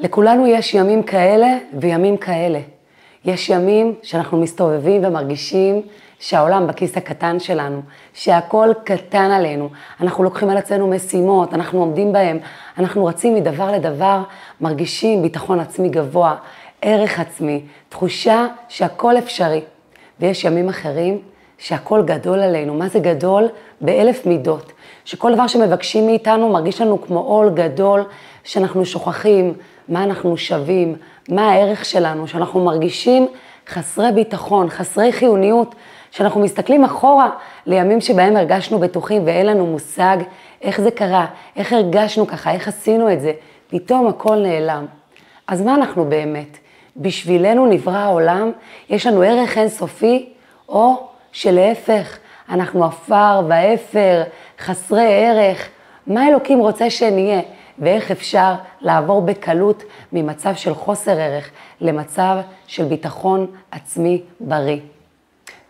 לכולנו יש ימים כאלה וימים כאלה. יש ימים שאנחנו מסתובבים ומרגישים שהעולם בכיס הקטן שלנו, שהכל קטן עלינו, אנחנו לוקחים על עצמנו משימות, אנחנו עומדים בהם, אנחנו רצים מדבר לדבר, מרגישים ביטחון עצמי גבוה, ערך עצמי, תחושה שהכל אפשרי. ויש ימים אחרים שהכל גדול עלינו. מה זה גדול? באלף מידות. שכל דבר שמבקשים מאיתנו מרגיש לנו כמו עול גדול, שאנחנו שוכחים מה אנחנו שווים, מה הערך שלנו, שאנחנו מרגישים חסרי ביטחון, חסרי חיוניות, שאנחנו מסתכלים אחורה לימים שבהם הרגשנו בטוחים ואין לנו מושג איך זה קרה, איך הרגשנו ככה, איך עשינו את זה, פתאום הכל נעלם. אז מה אנחנו באמת? בשבילנו נברא העולם, יש לנו ערך אינסופי, או שלהפך, אנחנו עפר ואפר, חסרי ערך. מה אלוקים רוצה שנהיה? ואיך אפשר לעבור בקלות ממצב של חוסר ערך למצב של ביטחון עצמי בריא.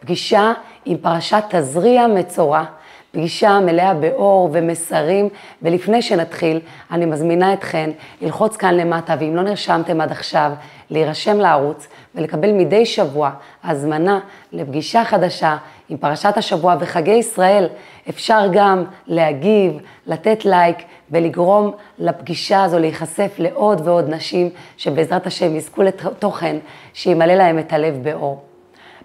פגישה עם פרשת תזריע מצורע, פגישה מלאה באור ומסרים, ולפני שנתחיל, אני מזמינה אתכן ללחוץ כאן למטה, ואם לא נרשמתם עד עכשיו, להירשם לערוץ ולקבל מדי שבוע הזמנה לפגישה חדשה עם פרשת השבוע וחגי ישראל. אפשר גם להגיב, לתת לייק ולגרום לפגישה הזו להיחשף לעוד ועוד נשים שבעזרת השם יזכו לתוכן שימלא להם את הלב באור.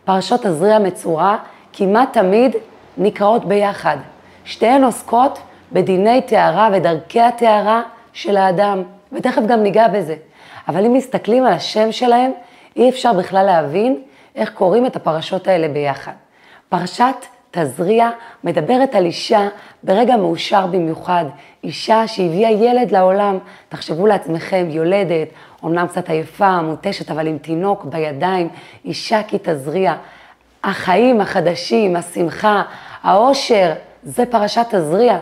פרשות תזריע מצורע כמעט תמיד נקראות ביחד. שתיהן עוסקות בדיני טהרה ודרכי הטהרה של האדם, ותכף גם ניגע בזה. אבל אם מסתכלים על השם שלהם, אי אפשר בכלל להבין איך קוראים את הפרשות האלה ביחד. פרשת תזריע מדברת על אישה ברגע מאושר במיוחד, אישה שהביאה ילד לעולם. תחשבו לעצמכם, יולדת, אמנם קצת עייפה, מותשת, אבל עם תינוק בידיים, אישה כי תזריע. החיים החדשים, השמחה, העושר, זה פרשת תזריע.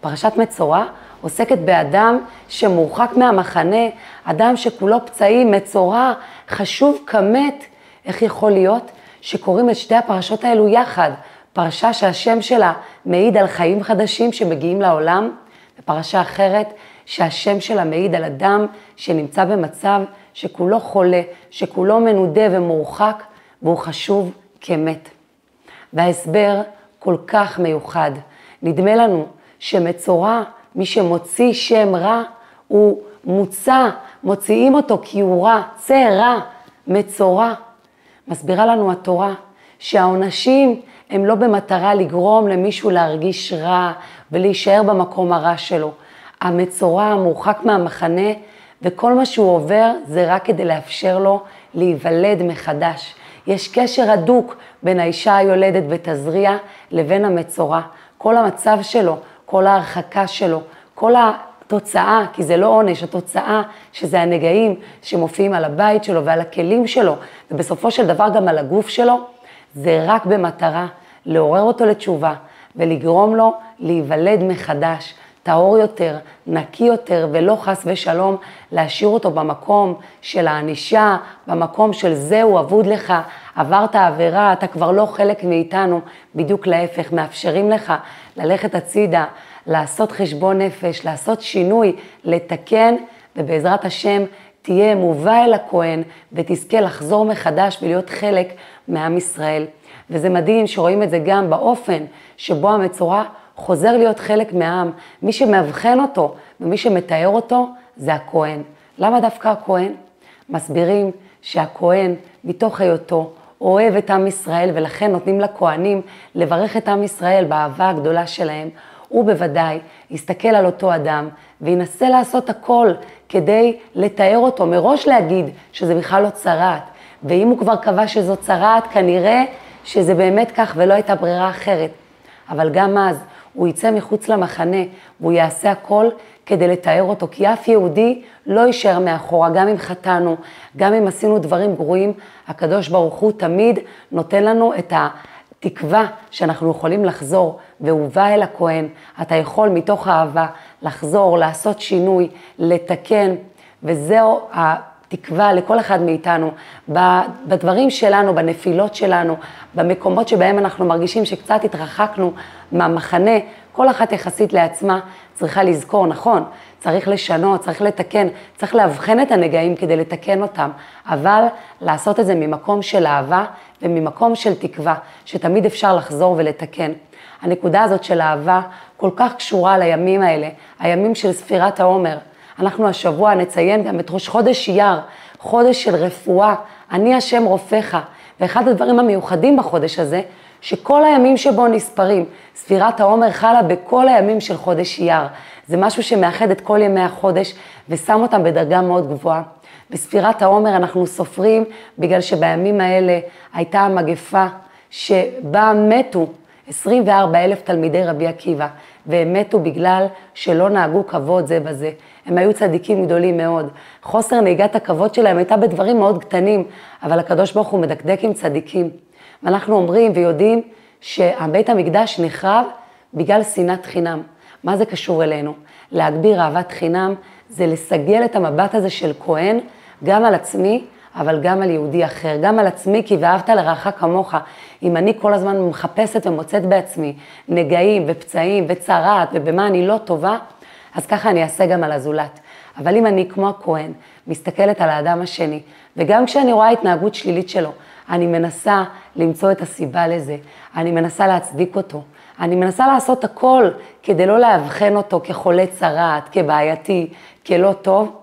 פרשת מצורע עוסקת באדם שמורחק מהמחנה, אדם שכולו פצעים, מצורע, חשוב כמת. איך יכול להיות שקוראים את שתי הפרשות האלו יחד? פרשה שהשם שלה מעיד על חיים חדשים שמגיעים לעולם, ופרשה אחרת שהשם שלה מעיד על אדם שנמצא במצב שכולו חולה, שכולו מנודה ומורחק, והוא חשוב כמת. וההסבר כל כך מיוחד. נדמה לנו שמצורע, מי שמוציא שם רע, הוא מוצא, מוציאים אותו כי הוא רע, צא רע, מצורע. מסבירה לנו התורה שהעונשים הם לא במטרה לגרום למישהו להרגיש רע ולהישאר במקום הרע שלו. המצורע המורחק מהמחנה וכל מה שהוא עובר זה רק כדי לאפשר לו להיוולד מחדש. יש קשר הדוק בין האישה היולדת בתזריע לבין המצורע. כל המצב שלו, כל ההרחקה שלו, כל התוצאה, כי זה לא עונש, התוצאה שזה הנגעים שמופיעים על הבית שלו ועל הכלים שלו, ובסופו של דבר גם על הגוף שלו, זה רק במטרה לעורר אותו לתשובה ולגרום לו להיוולד מחדש, טהור יותר, נקי יותר, ולא חס ושלום להשאיר אותו במקום של הענישה, במקום של זהו אבוד לך, עברת עבירה, אתה כבר לא חלק מאיתנו, בדיוק להפך, מאפשרים לך ללכת הצידה, לעשות חשבון נפש, לעשות שינוי, לתקן, ובעזרת השם תהיה מובא אל הכהן ותזכה לחזור מחדש ולהיות חלק מעם ישראל. וזה מדהים שרואים את זה גם באופן שבו המצורע חוזר להיות חלק מהעם. מי שמאבחן אותו ומי שמתאר אותו זה הכהן. למה דווקא הכהן? מסבירים שהכהן, מתוך היותו, אוהב את עם ישראל ולכן נותנים לכהנים לברך את עם ישראל באהבה הגדולה שלהם. הוא בוודאי יסתכל על אותו אדם וינסה לעשות הכל כדי לתאר אותו, מראש להגיד שזה בכלל לא צרעת. ואם הוא כבר קבע שזו צרעת, כנראה שזה באמת כך ולא הייתה ברירה אחרת. אבל גם אז הוא יצא מחוץ למחנה והוא יעשה הכל כדי לתאר אותו, כי אף יהודי לא יישאר מאחורה, גם אם חטאנו, גם אם עשינו דברים גרועים, הקדוש ברוך הוא תמיד נותן לנו את התקווה שאנחנו יכולים לחזור, והוא בא אל הכהן, אתה יכול מתוך אהבה לחזור, לעשות שינוי, לתקן, וזהו תקווה לכל אחד מאיתנו, בדברים שלנו, בנפילות שלנו, במקומות שבהם אנחנו מרגישים שקצת התרחקנו מהמחנה, כל אחת יחסית לעצמה צריכה לזכור, נכון, צריך לשנות, צריך לתקן, צריך לאבחן את הנגעים כדי לתקן אותם, אבל לעשות את זה ממקום של אהבה וממקום של תקווה, שתמיד אפשר לחזור ולתקן. הנקודה הזאת של אהבה כל כך קשורה לימים האלה, הימים של ספירת העומר. אנחנו השבוע נציין גם את ראש חודש אייר, חודש של רפואה, אני השם רופאך. ואחד הדברים המיוחדים בחודש הזה, שכל הימים שבו נספרים, ספירת העומר חלה בכל הימים של חודש אייר. זה משהו שמאחד את כל ימי החודש ושם אותם בדרגה מאוד גבוהה. בספירת העומר אנחנו סופרים בגלל שבימים האלה הייתה המגפה שבה מתו 24 אלף תלמידי רבי עקיבא, והם מתו בגלל שלא נהגו כבוד זה בזה. הם היו צדיקים גדולים מאוד. חוסר נהיגת הכבוד שלהם הייתה בדברים מאוד קטנים, אבל הקדוש ברוך הוא מדקדק עם צדיקים. ואנחנו אומרים ויודעים שהבית המקדש נחרב בגלל שנאת חינם. מה זה קשור אלינו? להגביר אהבת חינם זה לסגל את המבט הזה של כהן גם על עצמי, אבל גם על יהודי אחר, גם על עצמי, כי ואהבת לרעך כמוך. אם אני כל הזמן מחפשת ומוצאת בעצמי נגעים ופצעים וצרעת ובמה אני לא טובה, אז ככה אני אעשה גם על הזולת. אבל אם אני כמו הכהן, מסתכלת על האדם השני, וגם כשאני רואה התנהגות שלילית שלו, אני מנסה למצוא את הסיבה לזה, אני מנסה להצדיק אותו, אני מנסה לעשות הכל כדי לא לאבחן אותו כחולה צרעת, כבעייתי, כלא טוב,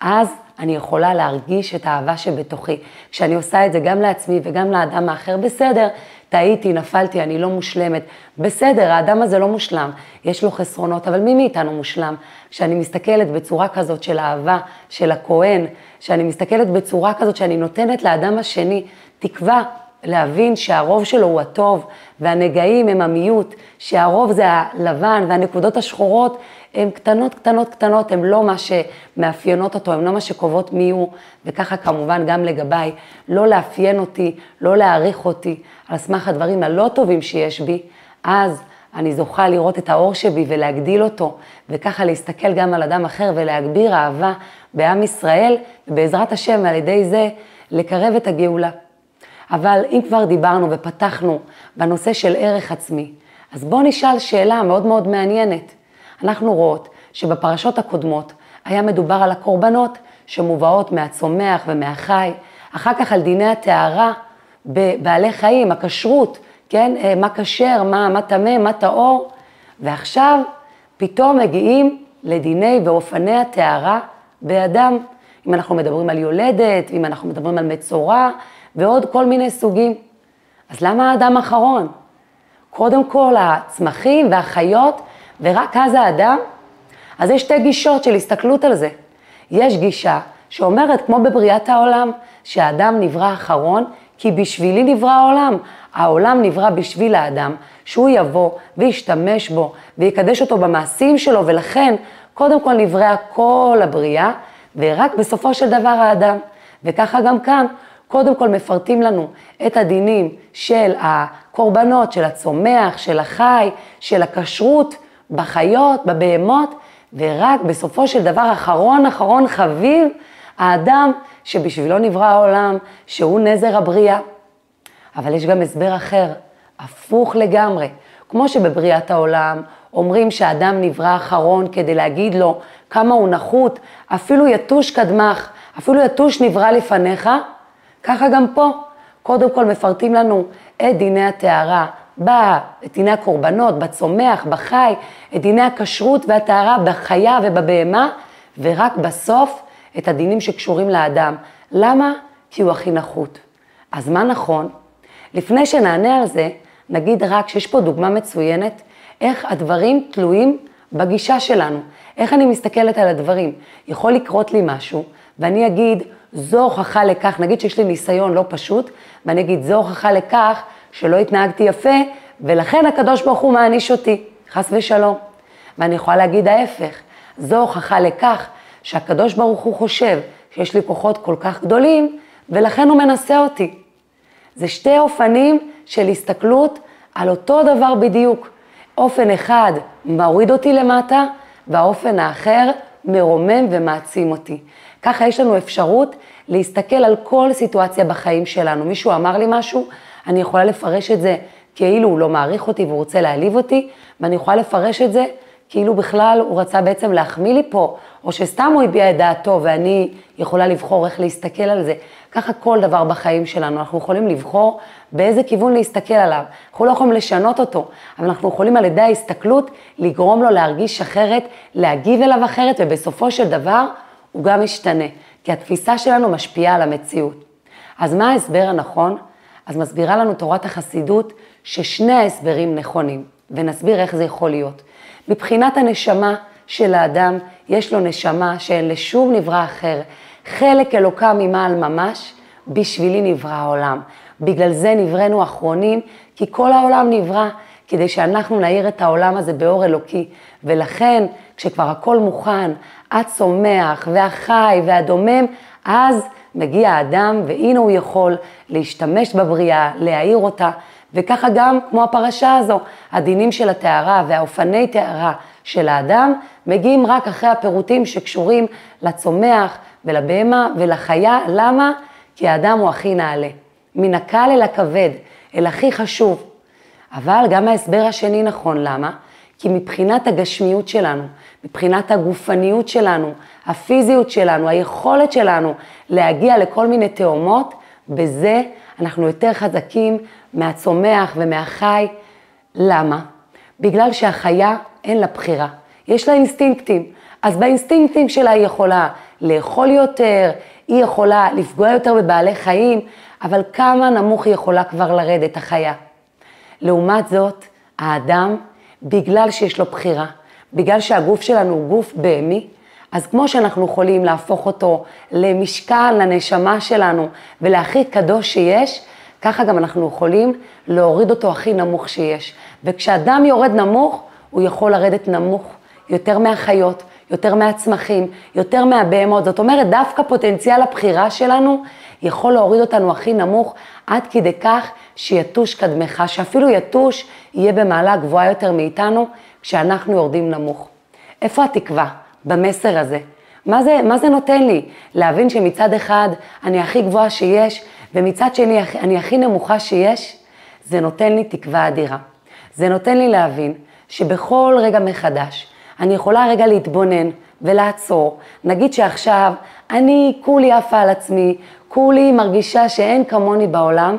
אז אני יכולה להרגיש את האהבה שבתוכי. כשאני עושה את זה גם לעצמי וגם לאדם האחר, בסדר, טעיתי, נפלתי, אני לא מושלמת. בסדר, האדם הזה לא מושלם, יש לו חסרונות, אבל מי מאיתנו מושלם? כשאני מסתכלת בצורה כזאת של אהבה, של הכהן, כשאני מסתכלת בצורה כזאת שאני נותנת לאדם השני תקווה להבין שהרוב שלו הוא הטוב, והנגעים הם המיעוט, שהרוב זה הלבן, והנקודות השחורות הן קטנות, קטנות, קטנות, הן לא מה שמאפיינות אותו, הן לא מה שקובעות מי הוא, וככה כמובן גם לגביי, לא לאפיין אותי, לא להעריך אותי, על סמך הדברים הלא טובים שיש בי, אז אני זוכה לראות את האור שבי ולהגדיל אותו, וככה להסתכל גם על אדם אחר ולהגביר אהבה בעם ישראל, ובעזרת השם על ידי זה לקרב את הגאולה. אבל אם כבר דיברנו ופתחנו בנושא של ערך עצמי, אז בואו נשאל שאלה מאוד מאוד מעניינת. אנחנו רואות שבפרשות הקודמות היה מדובר על הקורבנות שמובאות מהצומח ומהחי, אחר כך על דיני הטהרה בבעלי חיים, הכשרות, כן, אה, מה כשר, מה טמא, מה טהור, ועכשיו פתאום מגיעים לדיני ואופני הטהרה באדם. אם אנחנו מדברים על יולדת, אם אנחנו מדברים על מצורע, ועוד כל מיני סוגים. אז למה האדם אחרון? קודם כל הצמחים והחיות, ורק אז האדם? אז יש שתי גישות של הסתכלות על זה. יש גישה שאומרת, כמו בבריאת העולם, שהאדם נברא אחרון, כי בשבילי נברא העולם. העולם נברא בשביל האדם, שהוא יבוא וישתמש בו ויקדש אותו במעשים שלו, ולכן קודם כל נבראה כל הבריאה, ורק בסופו של דבר האדם. וככה גם כאן, קודם כל מפרטים לנו את הדינים של הקורבנות, של הצומח, של החי, של הכשרות בחיות, בבהמות, ורק בסופו של דבר, אחרון אחרון חביב, האדם שבשבילו נברא העולם, שהוא נזר הבריאה. אבל יש גם הסבר אחר, הפוך לגמרי. כמו שבבריאת העולם אומרים שהאדם נברא אחרון כדי להגיד לו כמה הוא נחות, אפילו יתוש קדמך, אפילו יתוש נברא לפניך, ככה גם פה, קודם כל מפרטים לנו את דיני הטהרה, את דיני הקורבנות, בצומח, בחי, את דיני הכשרות והטהרה בחיה ובבהמה, ורק בסוף את הדינים שקשורים לאדם. למה? כי הוא הכי נחות. אז מה נכון? לפני שנענה על זה, נגיד רק שיש פה דוגמה מצוינת, איך הדברים תלויים בגישה שלנו. איך אני מסתכלת על הדברים. יכול לקרות לי משהו, ואני אגיד, זו הוכחה לכך, נגיד שיש לי ניסיון לא פשוט, ואני אגיד, זו הוכחה לכך שלא התנהגתי יפה, ולכן הקדוש ברוך הוא מעניש אותי, חס ושלום. ואני יכולה להגיד ההפך, זו הוכחה לכך שהקדוש ברוך הוא חושב שיש לי כוחות כל כך גדולים, ולכן הוא מנסה אותי. זה שתי אופנים של הסתכלות על אותו דבר בדיוק. אופן אחד מוריד אותי למטה, והאופן האחר מרומם ומעצים אותי. ככה יש לנו אפשרות להסתכל על כל סיטואציה בחיים שלנו. מישהו אמר לי משהו, אני יכולה לפרש את זה כאילו הוא לא מעריך אותי והוא רוצה להעליב אותי, ואני יכולה לפרש את זה כאילו בכלל הוא רצה בעצם להחמיא לי פה, או שסתם הוא הביע את דעתו ואני יכולה לבחור איך להסתכל על זה. ככה כל דבר בחיים שלנו, אנחנו יכולים לבחור באיזה כיוון להסתכל עליו. אנחנו לא יכולים לשנות אותו, אבל אנחנו יכולים על ידי ההסתכלות לגרום לו להרגיש אחרת, להגיב אליו אחרת, ובסופו של דבר הוא גם משתנה, כי התפיסה שלנו משפיעה על המציאות. אז מה ההסבר הנכון? אז מסבירה לנו תורת החסידות ששני ההסברים נכונים, ונסביר איך זה יכול להיות. מבחינת הנשמה של האדם, יש לו נשמה שאין לשום נברא אחר. חלק אלוקה ממעל ממש, בשבילי נברא העולם. בגלל זה נבראנו אחרונים, כי כל העולם נברא כדי שאנחנו נאיר את העולם הזה באור אלוקי. ולכן, כשכבר הכל מוכן, הצומח והחי והדומם, אז מגיע האדם, והנה הוא יכול להשתמש בבריאה, להאיר אותה, וככה גם כמו הפרשה הזו, הדינים של הטהרה והאופני טהרה של האדם מגיעים רק אחרי הפירוטים שקשורים לצומח ולבהמה ולחיה. למה? כי האדם הוא הכי נעלה. מן הקל אל הכבד, אל הכי חשוב. אבל גם ההסבר השני נכון, למה? כי מבחינת הגשמיות שלנו, מבחינת הגופניות שלנו, הפיזיות שלנו, היכולת שלנו להגיע לכל מיני תאומות, בזה אנחנו יותר חזקים מהצומח ומהחי. למה? בגלל שהחיה אין לה בחירה, יש לה אינסטינקטים. אז באינסטינקטים שלה היא יכולה לאכול יותר, היא יכולה לפגוע יותר בבעלי חיים, אבל כמה נמוך היא יכולה כבר לרדת, החיה. לעומת זאת, האדם, בגלל שיש לו בחירה, בגלל שהגוף שלנו הוא גוף בהמי, אז כמו שאנחנו יכולים להפוך אותו למשקל לנשמה שלנו ולהכי קדוש שיש, ככה גם אנחנו יכולים להוריד אותו הכי נמוך שיש. וכשאדם יורד נמוך, הוא יכול לרדת נמוך יותר מהחיות, יותר מהצמחים, יותר מהבהמות. זאת אומרת, דווקא פוטנציאל הבחירה שלנו יכול להוריד אותנו הכי נמוך, עד כדי כך שיתוש קדמך, שאפילו יתוש יהיה במעלה גבוהה יותר מאיתנו, כשאנחנו יורדים נמוך. איפה התקווה במסר הזה? מה זה, מה זה נותן לי? להבין שמצד אחד אני הכי גבוהה שיש, ומצד שני אני הכי נמוכה שיש, זה נותן לי תקווה אדירה. זה נותן לי להבין שבכל רגע מחדש אני יכולה רגע להתבונן ולעצור. נגיד שעכשיו אני כולי עפה על עצמי, כולי מרגישה שאין כמוני בעולם,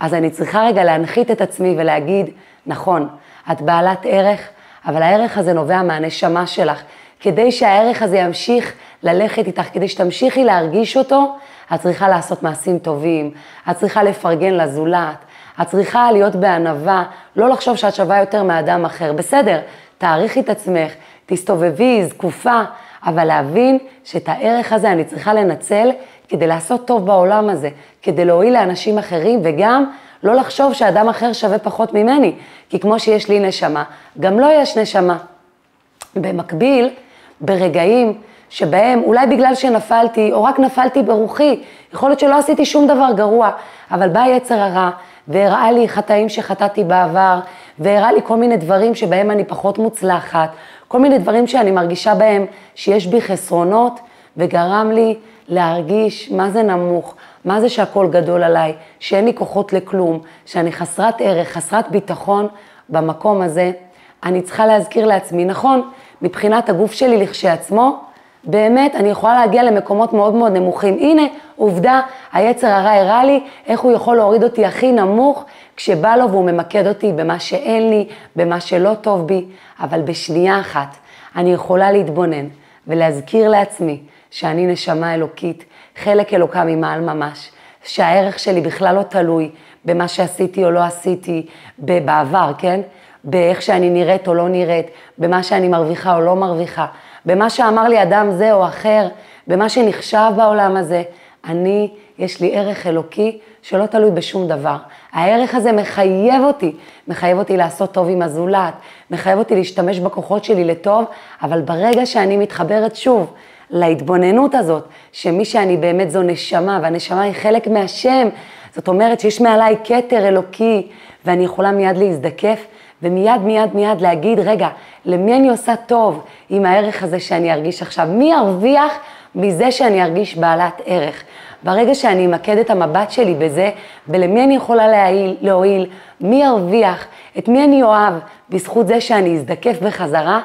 אז אני צריכה רגע להנחית את עצמי ולהגיד, נכון, את בעלת ערך, אבל הערך הזה נובע מהנשמה שלך. כדי שהערך הזה ימשיך ללכת איתך, כדי שתמשיכי להרגיש אותו, את צריכה לעשות מעשים טובים, את צריכה לפרגן לזולת, את צריכה להיות בענווה, לא לחשוב שאת שווה יותר מאדם אחר. בסדר, תעריכי את עצמך, תסתובבי זקופה, אבל להבין שאת הערך הזה אני צריכה לנצל כדי לעשות טוב בעולם הזה, כדי להועיל לאנשים אחרים, וגם לא לחשוב שאדם אחר שווה פחות ממני, כי כמו שיש לי נשמה, גם לו לא יש נשמה. במקביל, ברגעים שבהם, אולי בגלל שנפלתי, או רק נפלתי ברוחי, יכול להיות שלא עשיתי שום דבר גרוע, אבל בא יצר הרע, והראה לי חטאים שחטאתי בעבר, והראה לי כל מיני דברים שבהם אני פחות מוצלחת, כל מיני דברים שאני מרגישה בהם שיש בי חסרונות, וגרם לי להרגיש מה זה נמוך, מה זה שהכל גדול עליי, שאין לי כוחות לכלום, שאני חסרת ערך, חסרת ביטחון במקום הזה. אני צריכה להזכיר לעצמי, נכון, מבחינת הגוף שלי לכשעצמו, באמת אני יכולה להגיע למקומות מאוד מאוד נמוכים. הנה, עובדה, היצר הרע הראה לי איך הוא יכול להוריד אותי הכי נמוך כשבא לו והוא ממקד אותי במה שאין לי, במה שלא טוב בי, אבל בשנייה אחת אני יכולה להתבונן ולהזכיר לעצמי שאני נשמה אלוקית, חלק אלוקה ממעל ממש, שהערך שלי בכלל לא תלוי במה שעשיתי או לא עשיתי בעבר, כן? באיך שאני נראית או לא נראית, במה שאני מרוויחה או לא מרוויחה, במה שאמר לי אדם זה או אחר, במה שנחשב בעולם הזה. אני, יש לי ערך אלוקי שלא תלוי בשום דבר. הערך הזה מחייב אותי, מחייב אותי לעשות טוב עם הזולת, מחייב אותי להשתמש בכוחות שלי לטוב, אבל ברגע שאני מתחברת שוב להתבוננות הזאת, שמי שאני באמת זו נשמה, והנשמה היא חלק מהשם, זאת אומרת שיש מעליי כתר אלוקי, ואני יכולה מיד להזדקף, ומיד מיד מיד להגיד, רגע, למי אני עושה טוב עם הערך הזה שאני ארגיש עכשיו? מי ירוויח מזה שאני ארגיש בעלת ערך. ברגע שאני אמקד את המבט שלי בזה, ולמי אני יכולה להועיל, להועיל, מי ירוויח, את מי אני אוהב, בזכות זה שאני אזדקף בחזרה,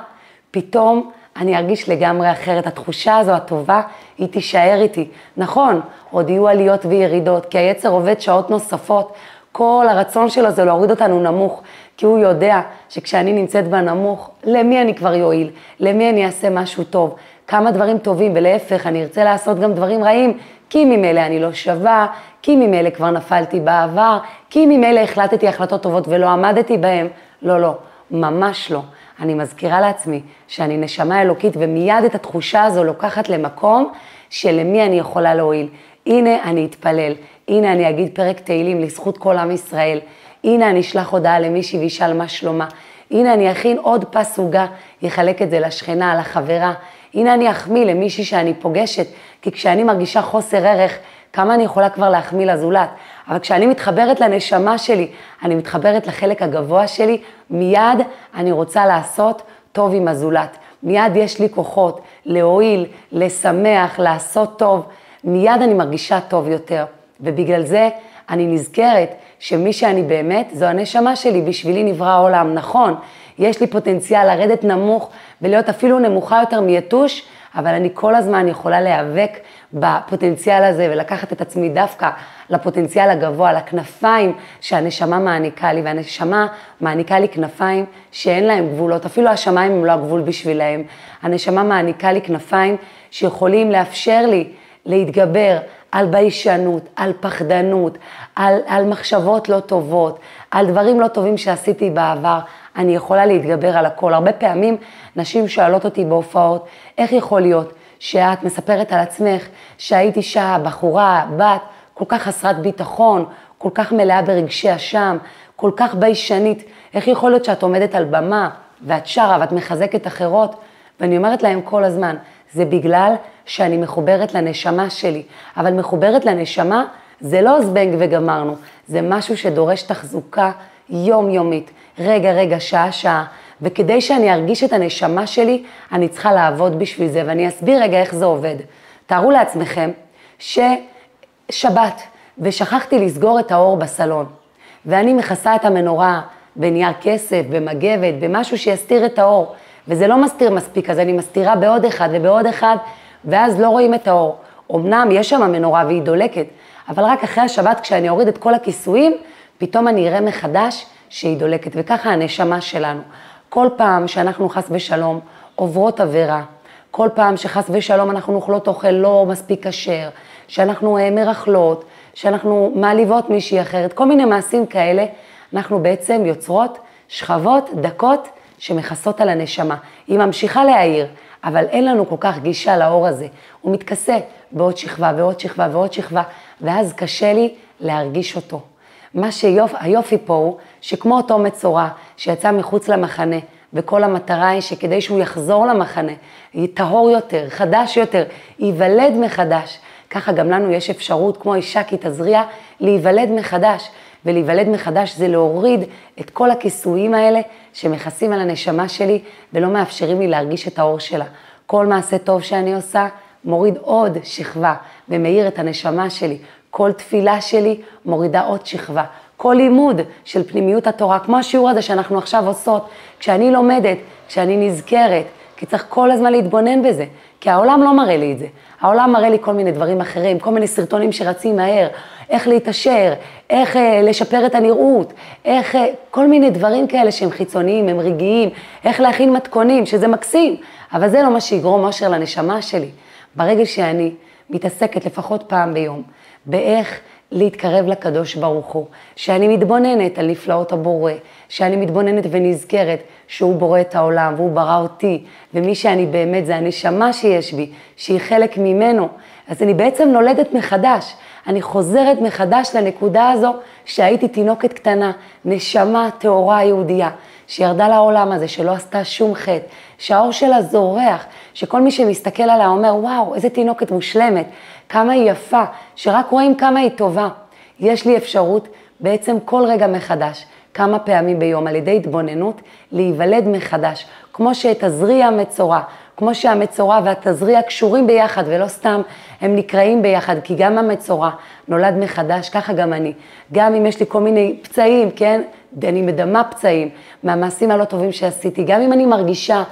פתאום אני ארגיש לגמרי אחרת. התחושה הזו הטובה, היא תישאר איתי. נכון, עוד יהיו עליות וירידות, כי היצר עובד שעות נוספות. כל הרצון שלו זה להוריד אותנו נמוך, כי הוא יודע שכשאני נמצאת בנמוך, למי אני כבר יועיל? למי אני אעשה משהו טוב? כמה דברים טובים, ולהפך, אני ארצה לעשות גם דברים רעים, כי ממילא אני לא שווה, כי ממילא כבר נפלתי בעבר, כי ממילא החלטתי החלטות טובות ולא עמדתי בהן. לא, לא, ממש לא. אני מזכירה לעצמי שאני נשמה אלוקית, ומיד את התחושה הזו לוקחת למקום שלמי אני יכולה להועיל. הנה אני אתפלל, הנה אני אגיד פרק תהילים לזכות כל עם ישראל, הנה אני אשלח הודעה למישהי וישאל מה שלומה, הנה אני אכין עוד פס עוגה, יחלק את זה לשכנה, לחברה, הנה אני אחמיא למישהי שאני פוגשת, כי כשאני מרגישה חוסר ערך, כמה אני יכולה כבר להחמיא לזולת, אבל כשאני מתחברת לנשמה שלי, אני מתחברת לחלק הגבוה שלי, מיד אני רוצה לעשות טוב עם הזולת. מיד יש לי כוחות להועיל, לשמח, לעשות טוב, מיד אני מרגישה טוב יותר. ובגלל זה אני נזכרת שמי שאני באמת, זו הנשמה שלי, בשבילי נברא העולם. נכון, יש לי פוטנציאל לרדת נמוך ולהיות אפילו נמוכה יותר מיתוש, אבל אני כל הזמן יכולה להיאבק בפוטנציאל הזה ולקחת את עצמי דווקא לפוטנציאל הגבוה, לכנפיים שהנשמה מעניקה לי, והנשמה מעניקה לי כנפיים שאין להם גבולות, אפילו השמיים הם לא הגבול בשבילהם. הנשמה מעניקה לי כנפיים שיכולים לאפשר לי להתגבר על ביישנות, על פחדנות, על, על מחשבות לא טובות, על דברים לא טובים שעשיתי בעבר. אני יכולה להתגבר על הכל. הרבה פעמים נשים שואלות אותי בהופעות, איך יכול להיות שאת מספרת על עצמך שהיית אישה, בחורה, בת, כל כך חסרת ביטחון, כל כך מלאה ברגשי אשם, כל כך ביישנית, איך יכול להיות שאת עומדת על במה ואת שרה ואת מחזקת אחרות? ואני אומרת להם כל הזמן, זה בגלל שאני מחוברת לנשמה שלי, אבל מחוברת לנשמה זה לא זבנג וגמרנו, זה משהו שדורש תחזוקה יומיומית, רגע רגע, שעה שעה, וכדי שאני ארגיש את הנשמה שלי, אני צריכה לעבוד בשביל זה, ואני אסביר רגע איך זה עובד. תארו לעצמכם ששבת, ושכחתי לסגור את האור בסלון, ואני מכסה את המנורה בנייר כסף, במגבת, במשהו שיסתיר את האור, וזה לא מסתיר מספיק, אז אני מסתירה בעוד אחד ובעוד אחד, ואז לא רואים את האור. אמנם יש שם מנורה והיא דולקת, אבל רק אחרי השבת, כשאני אוריד את כל הכיסויים, פתאום אני אראה מחדש שהיא דולקת, וככה הנשמה שלנו. כל פעם שאנחנו חס ושלום עוברות עבירה, כל פעם שחס ושלום אנחנו אוכלות אוכל לא מספיק כשר, שאנחנו אה, מרכלות, שאנחנו מעליבות מישהי אחרת, כל מיני מעשים כאלה, אנחנו בעצם יוצרות שכבות דקות שמכסות על הנשמה. היא ממשיכה להעיר, אבל אין לנו כל כך גישה לאור הזה. הוא מתכסה בעוד שכבה ועוד שכבה ועוד שכבה, ואז קשה לי להרגיש אותו. מה שהיופי פה הוא שכמו אותו מצורע שיצא מחוץ למחנה, וכל המטרה היא שכדי שהוא יחזור למחנה, יהיה טהור יותר, חדש יותר, ייוולד מחדש. ככה גם לנו יש אפשרות, כמו אישה כי תזריע, להיוולד מחדש. ולהיוולד מחדש זה להוריד את כל הכיסויים האלה שמכסים על הנשמה שלי ולא מאפשרים לי להרגיש את האור שלה. כל מעשה טוב שאני עושה מוריד עוד שכבה ומאיר את הנשמה שלי. כל תפילה שלי מורידה עוד שכבה. כל לימוד של פנימיות התורה, כמו השיעור הזה שאנחנו עכשיו עושות, כשאני לומדת, כשאני נזכרת, כי צריך כל הזמן להתבונן בזה, כי העולם לא מראה לי את זה. העולם מראה לי כל מיני דברים אחרים, כל מיני סרטונים שרצים מהר, איך להתעשר, איך אה, לשפר את הנראות, איך, אה, כל מיני דברים כאלה שהם חיצוניים, הם רגעיים, איך להכין מתכונים, שזה מקסים, אבל זה לא מה שיגרום אושר לנשמה שלי. ברגע שאני מתעסקת לפחות פעם ביום, באיך להתקרב לקדוש ברוך הוא, שאני מתבוננת על נפלאות הבורא, שאני מתבוננת ונזכרת שהוא בורא את העולם והוא ברא אותי, ומי שאני באמת זה הנשמה שיש בי, שהיא חלק ממנו, אז אני בעצם נולדת מחדש, אני חוזרת מחדש לנקודה הזו שהייתי תינוקת קטנה, נשמה טהורה יהודייה, שירדה לעולם הזה, שלא עשתה שום חטא, שהאור שלה זורח, שכל מי שמסתכל עליה אומר, וואו, איזה תינוקת מושלמת, כמה היא יפה, שרק רואים כמה היא טובה. יש לי אפשרות בעצם כל רגע מחדש, כמה פעמים ביום, על ידי התבוננות, להיוולד מחדש. כמו שאת הזריע המצורע, כמו שהמצורע והתזריע קשורים ביחד, ולא סתם הם נקראים ביחד, כי גם המצורע נולד מחדש, ככה גם אני. גם אם יש לי כל מיני פצעים, כן? אני מדמה פצעים מהמעשים הלא טובים שעשיתי, גם אם אני מרגישה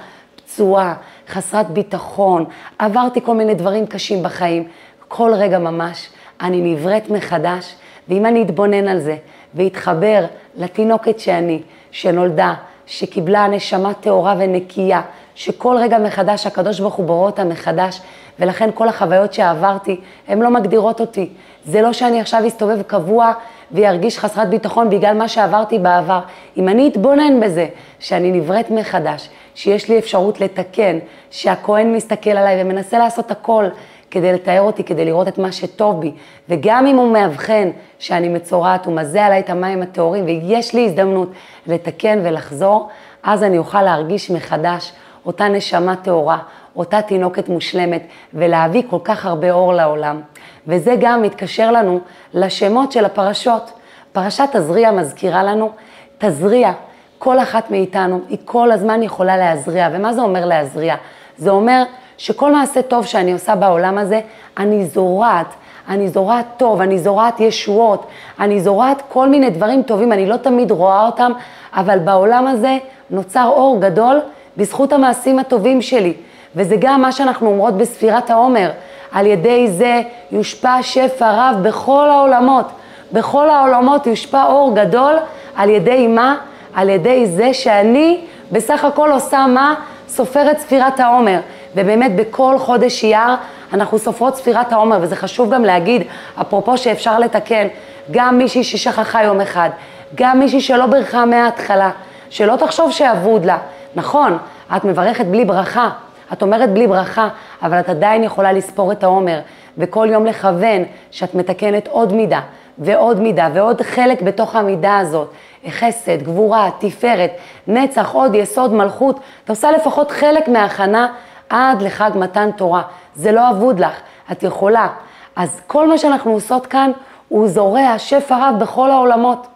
פצועה, חסרת ביטחון, עברתי כל מיני דברים קשים בחיים, כל רגע ממש אני נבראת מחדש, ואם אני אתבונן על זה ואתחבר לתינוקת שאני, שנולדה, שקיבלה נשמה טהורה ונקייה, שכל רגע מחדש הקדוש ברוך הוא בורא אותה מחדש, ולכן כל החוויות שעברתי, הן לא מגדירות אותי. זה לא שאני עכשיו אסתובב קבוע וירגיש חסרת ביטחון בגלל מה שעברתי בעבר. אם אני אתבונן בזה, שאני נבראת מחדש, שיש לי אפשרות לתקן, שהכהן מסתכל עליי ומנסה לעשות הכל כדי לתאר אותי, כדי לראות את מה שטוב בי, וגם אם הוא מאבחן שאני מצורעת, הוא מזה עליי את המים הטהורים, ויש לי הזדמנות לתקן ולחזור, אז אני אוכל להרגיש מחדש אותה נשמה טהורה, אותה תינוקת מושלמת, ולהביא כל כך הרבה אור לעולם. וזה גם מתקשר לנו לשמות של הפרשות. פרשת תזריע מזכירה לנו, תזריע, כל אחת מאיתנו, היא כל הזמן יכולה להזריע. ומה זה אומר להזריע? זה אומר שכל מעשה טוב שאני עושה בעולם הזה, אני זורעת. אני זורעת טוב, אני זורעת ישועות, אני זורעת כל מיני דברים טובים, אני לא תמיד רואה אותם, אבל בעולם הזה נוצר אור גדול בזכות המעשים הטובים שלי. וזה גם מה שאנחנו אומרות בספירת העומר, על ידי זה יושפע שפע רב בכל העולמות. בכל העולמות יושפע אור גדול, על ידי מה? על ידי זה שאני בסך הכל עושה מה? סופרת ספירת העומר. ובאמת בכל חודש אייר אנחנו סופרות ספירת העומר, וזה חשוב גם להגיד, אפרופו שאפשר לתקן, גם מישהי ששכחה יום אחד, גם מישהי שלא ברכה מההתחלה, שלא תחשוב שאבוד לה. נכון, את מברכת בלי ברכה, את אומרת בלי ברכה, אבל את עדיין יכולה לספור את העומר, וכל יום לכוון שאת מתקנת עוד מידה, ועוד מידה, ועוד חלק בתוך המידה הזאת. חסד, גבורה, תפארת, נצח, עוד יסוד, מלכות. את עושה לפחות חלק מההכנה עד לחג מתן תורה. זה לא אבוד לך, את יכולה. אז כל מה שאנחנו עושות כאן, הוא זורע שפע רב בכל העולמות.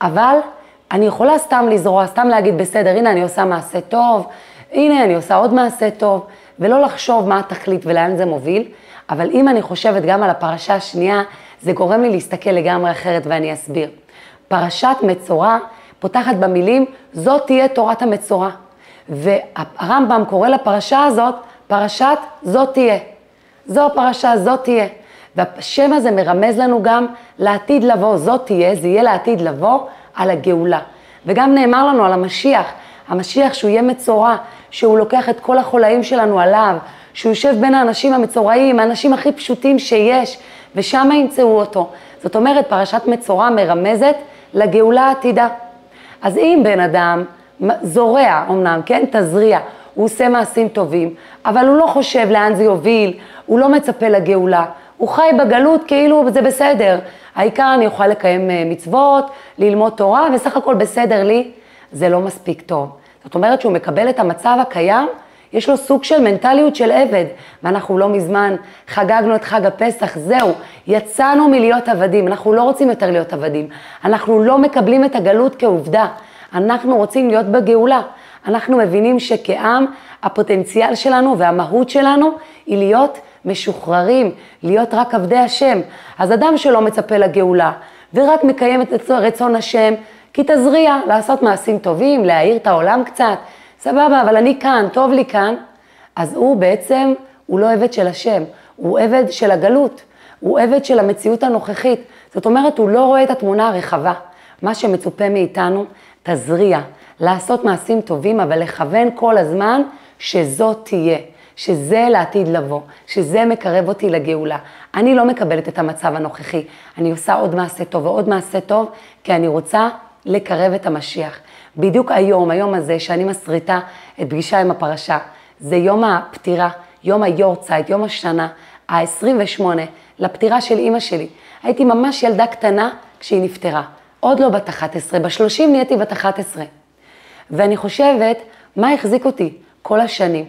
אבל אני יכולה סתם לזרוע, סתם להגיד, בסדר, הנה אני עושה מעשה טוב, הנה אני עושה עוד מעשה טוב, ולא לחשוב מה התכלית ולאן זה מוביל. אבל אם אני חושבת גם על הפרשה השנייה, זה גורם לי להסתכל לגמרי אחרת ואני אסביר. פרשת מצורע פותחת במילים, זאת תהיה תורת המצורע. והרמב"ם קורא לפרשה הזאת, פרשת זאת תהיה. זו הפרשה, זאת תהיה. והשם הזה מרמז לנו גם לעתיד לבוא, זאת תהיה, זה יהיה לעתיד לבוא על הגאולה. וגם נאמר לנו על המשיח, המשיח שהוא יהיה מצורע, שהוא לוקח את כל החולאים שלנו עליו, שהוא יושב בין האנשים המצורעים, האנשים הכי פשוטים שיש, ושם ימצאו אותו. זאת אומרת, פרשת מצורע מרמזת לגאולה העתידה. אז אם בן אדם זורע אמנם, כן, תזריע, הוא עושה מעשים טובים, אבל הוא לא חושב לאן זה יוביל, הוא לא מצפה לגאולה, הוא חי בגלות כאילו זה בסדר, העיקר אני אוכל לקיים אה, מצוות, ללמוד תורה, וסך הכל בסדר לי, זה לא מספיק טוב. זאת אומרת שהוא מקבל את המצב הקיים, יש לו סוג של מנטליות של עבד, ואנחנו לא מזמן חגגנו את חג הפסח, זהו, יצאנו מלהיות עבדים, אנחנו לא רוצים יותר להיות עבדים, אנחנו לא מקבלים את הגלות כעובדה, אנחנו רוצים להיות בגאולה. אנחנו מבינים שכעם הפוטנציאל שלנו והמהות שלנו היא להיות משוחררים, להיות רק עבדי השם. אז אדם שלא מצפה לגאולה ורק מקיים את רצון השם, כי תזריע, לעשות מעשים טובים, להאיר את העולם קצת, סבבה, אבל אני כאן, טוב לי כאן, אז הוא בעצם, הוא לא עבד של השם, הוא עבד של הגלות, הוא עבד של המציאות הנוכחית. זאת אומרת, הוא לא רואה את התמונה הרחבה. מה שמצופה מאיתנו תזריע, לעשות מעשים טובים, אבל לכוון כל הזמן שזאת תהיה, שזה לעתיד לבוא, שזה מקרב אותי לגאולה. אני לא מקבלת את המצב הנוכחי, אני עושה עוד מעשה טוב ועוד מעשה טוב, כי אני רוצה לקרב את המשיח. בדיוק היום, היום הזה, שאני מסריטה את פגישה עם הפרשה, זה יום הפטירה, יום היורצייט, יום השנה, ה-28 לפטירה של אימא שלי. הייתי ממש ילדה קטנה כשהיא נפטרה. עוד לא בת 11, בשלושים נהייתי בת 11. ואני חושבת, מה החזיק אותי כל השנים?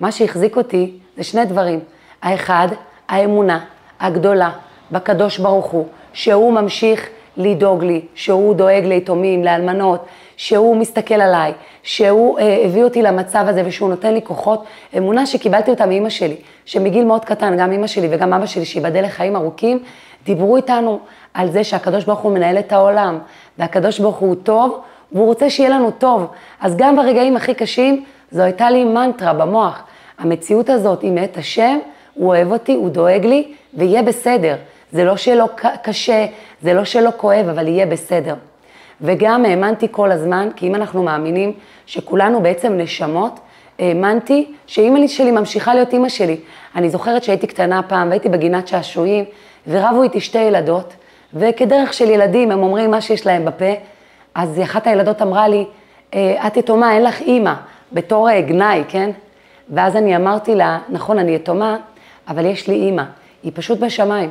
מה שהחזיק אותי זה שני דברים. האחד, האמונה הגדולה בקדוש ברוך הוא, שהוא ממשיך לדאוג לי, שהוא דואג ליתומים, לאלמנות, שהוא מסתכל עליי, שהוא אה, הביא אותי למצב הזה ושהוא נותן לי כוחות, אמונה שקיבלתי אותה מאימא שלי, שמגיל מאוד קטן, גם אימא שלי וגם אבא שלי, שיבדל לחיים ארוכים, דיברו איתנו על זה שהקדוש ברוך הוא מנהל את העולם, והקדוש ברוך הוא טוב, והוא רוצה שיהיה לנו טוב. אז גם ברגעים הכי קשים, זו הייתה לי מנטרה במוח. המציאות הזאת היא מאת השם, הוא אוהב אותי, הוא דואג לי, ויהיה בסדר. זה לא שלא קשה, זה לא שלא כואב, אבל יהיה בסדר. וגם האמנתי כל הזמן, כי אם אנחנו מאמינים שכולנו בעצם נשמות, האמנתי שאימא שלי ממשיכה להיות אימא שלי. אני זוכרת שהייתי קטנה פעם והייתי בגינת שעשועים, ורבו איתי שתי ילדות, וכדרך של ילדים הם אומרים מה שיש להם בפה, אז אחת הילדות אמרה לי, אה, את יתומה, אין לך אימא, בתור גנאי, כן? ואז אני אמרתי לה, נכון, אני יתומה, אבל יש לי אימא, היא פשוט בשמיים.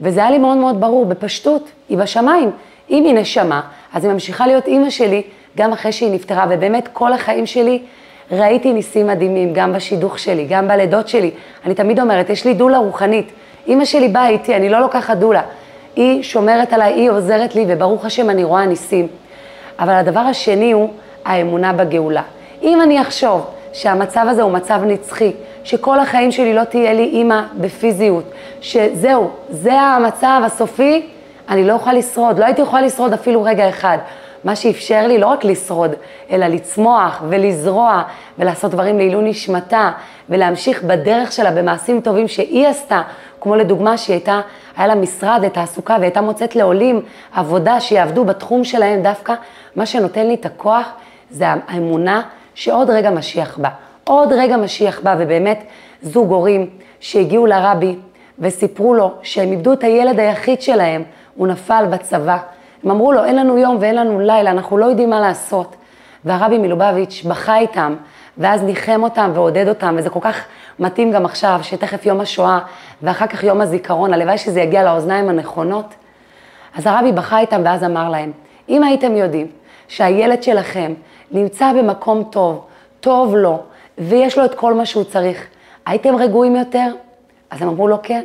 וזה היה לי מאוד מאוד ברור, בפשטות, היא בשמיים. אם היא נשמה, אז היא ממשיכה להיות אימא שלי גם אחרי שהיא נפטרה, ובאמת כל החיים שלי ראיתי ניסים מדהימים, גם בשידוך שלי, גם בלידות שלי. אני תמיד אומרת, יש לי דולה רוחנית. אימא שלי באה איתי, אני לא לוקחת דולה. היא שומרת עליי, היא עוזרת לי, וברוך השם אני רואה ניסים. אבל הדבר השני הוא האמונה בגאולה. אם אני אחשוב שהמצב הזה הוא מצב נצחי, שכל החיים שלי לא תהיה לי אימא בפיזיות, שזהו, זה המצב הסופי, אני לא אוכל לשרוד, לא הייתי יכולה לשרוד אפילו רגע אחד. מה שאפשר לי לא רק לשרוד, אלא לצמוח ולזרוע ולעשות דברים לעילוי נשמתה ולהמשיך בדרך שלה במעשים טובים שהיא עשתה, כמו לדוגמה שהיא הייתה, היה לה משרד לתעסוקה והייתה מוצאת לעולים עבודה שיעבדו בתחום שלהם דווקא, מה שנותן לי את הכוח זה האמונה שעוד רגע משיח בא. עוד רגע משיח בא, ובאמת זוג הורים שהגיעו לרבי וסיפרו לו שהם איבדו את הילד היחיד שלהם, הוא נפל בצבא. הם אמרו לו, אין לנו יום ואין לנו לילה, אנחנו לא יודעים מה לעשות. והרבי מלובביץ' בכה איתם, ואז ניחם אותם ועודד אותם, וזה כל כך מתאים גם עכשיו, שתכף יום השואה, ואחר כך יום הזיכרון, הלוואי שזה יגיע לאוזניים הנכונות. אז הרבי בכה איתם ואז אמר להם, אם הייתם יודעים שהילד שלכם נמצא במקום טוב, טוב לו, ויש לו את כל מה שהוא צריך, הייתם רגועים יותר? אז הם אמרו לו כן.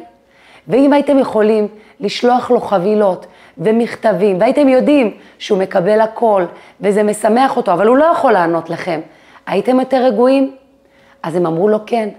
ואם הייתם יכולים לשלוח לו חבילות ומכתבים, והייתם יודעים שהוא מקבל הכל, וזה משמח אותו, אבל הוא לא יכול לענות לכם, הייתם יותר רגועים? אז הם אמרו לו כן.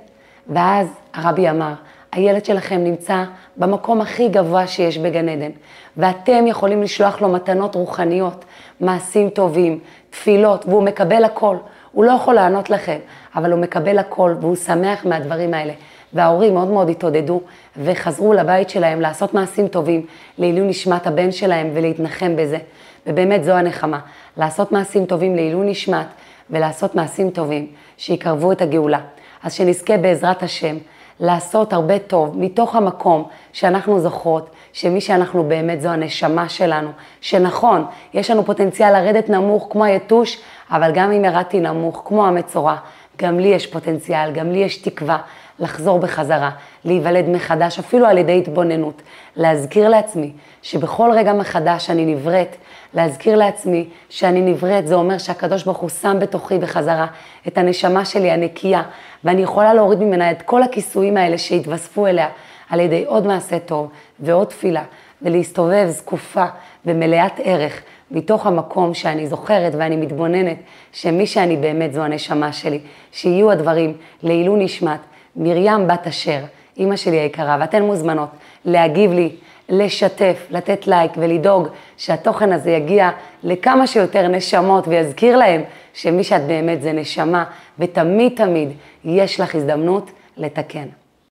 ואז הרבי אמר, הילד שלכם נמצא במקום הכי גבוה שיש בגן עדן, ואתם יכולים לשלוח לו מתנות רוחניות, מעשים טובים, תפילות, והוא מקבל הכל. הוא לא יכול לענות לכם, אבל הוא מקבל הכל, והוא שמח מהדברים האלה. וההורים מאוד מאוד התעודדו וחזרו לבית שלהם לעשות מעשים טובים לעילוי נשמת הבן שלהם ולהתנחם בזה. ובאמת זו הנחמה, לעשות מעשים טובים לעילוי נשמת ולעשות מעשים טובים שיקרבו את הגאולה. אז שנזכה בעזרת השם לעשות הרבה טוב מתוך המקום שאנחנו זוכרות שמי שאנחנו באמת זו הנשמה שלנו, שנכון, יש לנו פוטנציאל לרדת נמוך כמו היתוש, אבל גם אם ירדתי נמוך כמו המצורע, גם לי יש פוטנציאל, גם לי יש תקווה לחזור בחזרה, להיוולד מחדש, אפילו על ידי התבוננות, להזכיר לעצמי שבכל רגע מחדש אני נבראת, להזכיר לעצמי שאני נבראת, זה אומר שהקדוש ברוך הוא שם בתוכי בחזרה את הנשמה שלי הנקייה, ואני יכולה להוריד ממנה את כל הכיסויים האלה שהתווספו אליה על ידי עוד מעשה טוב ועוד תפילה, ולהסתובב זקופה ומלאת ערך מתוך המקום שאני זוכרת ואני מתבוננת שמי שאני באמת זו הנשמה שלי, שיהיו הדברים לעילוי נשמת מרים בת אשר, אימא שלי היקרה, ואתן מוזמנות להגיב לי, לשתף, לתת לייק ולדאוג שהתוכן הזה יגיע לכמה שיותר נשמות ויזכיר להם שמי שאת באמת זה נשמה, ותמיד תמיד יש לך הזדמנות לתקן.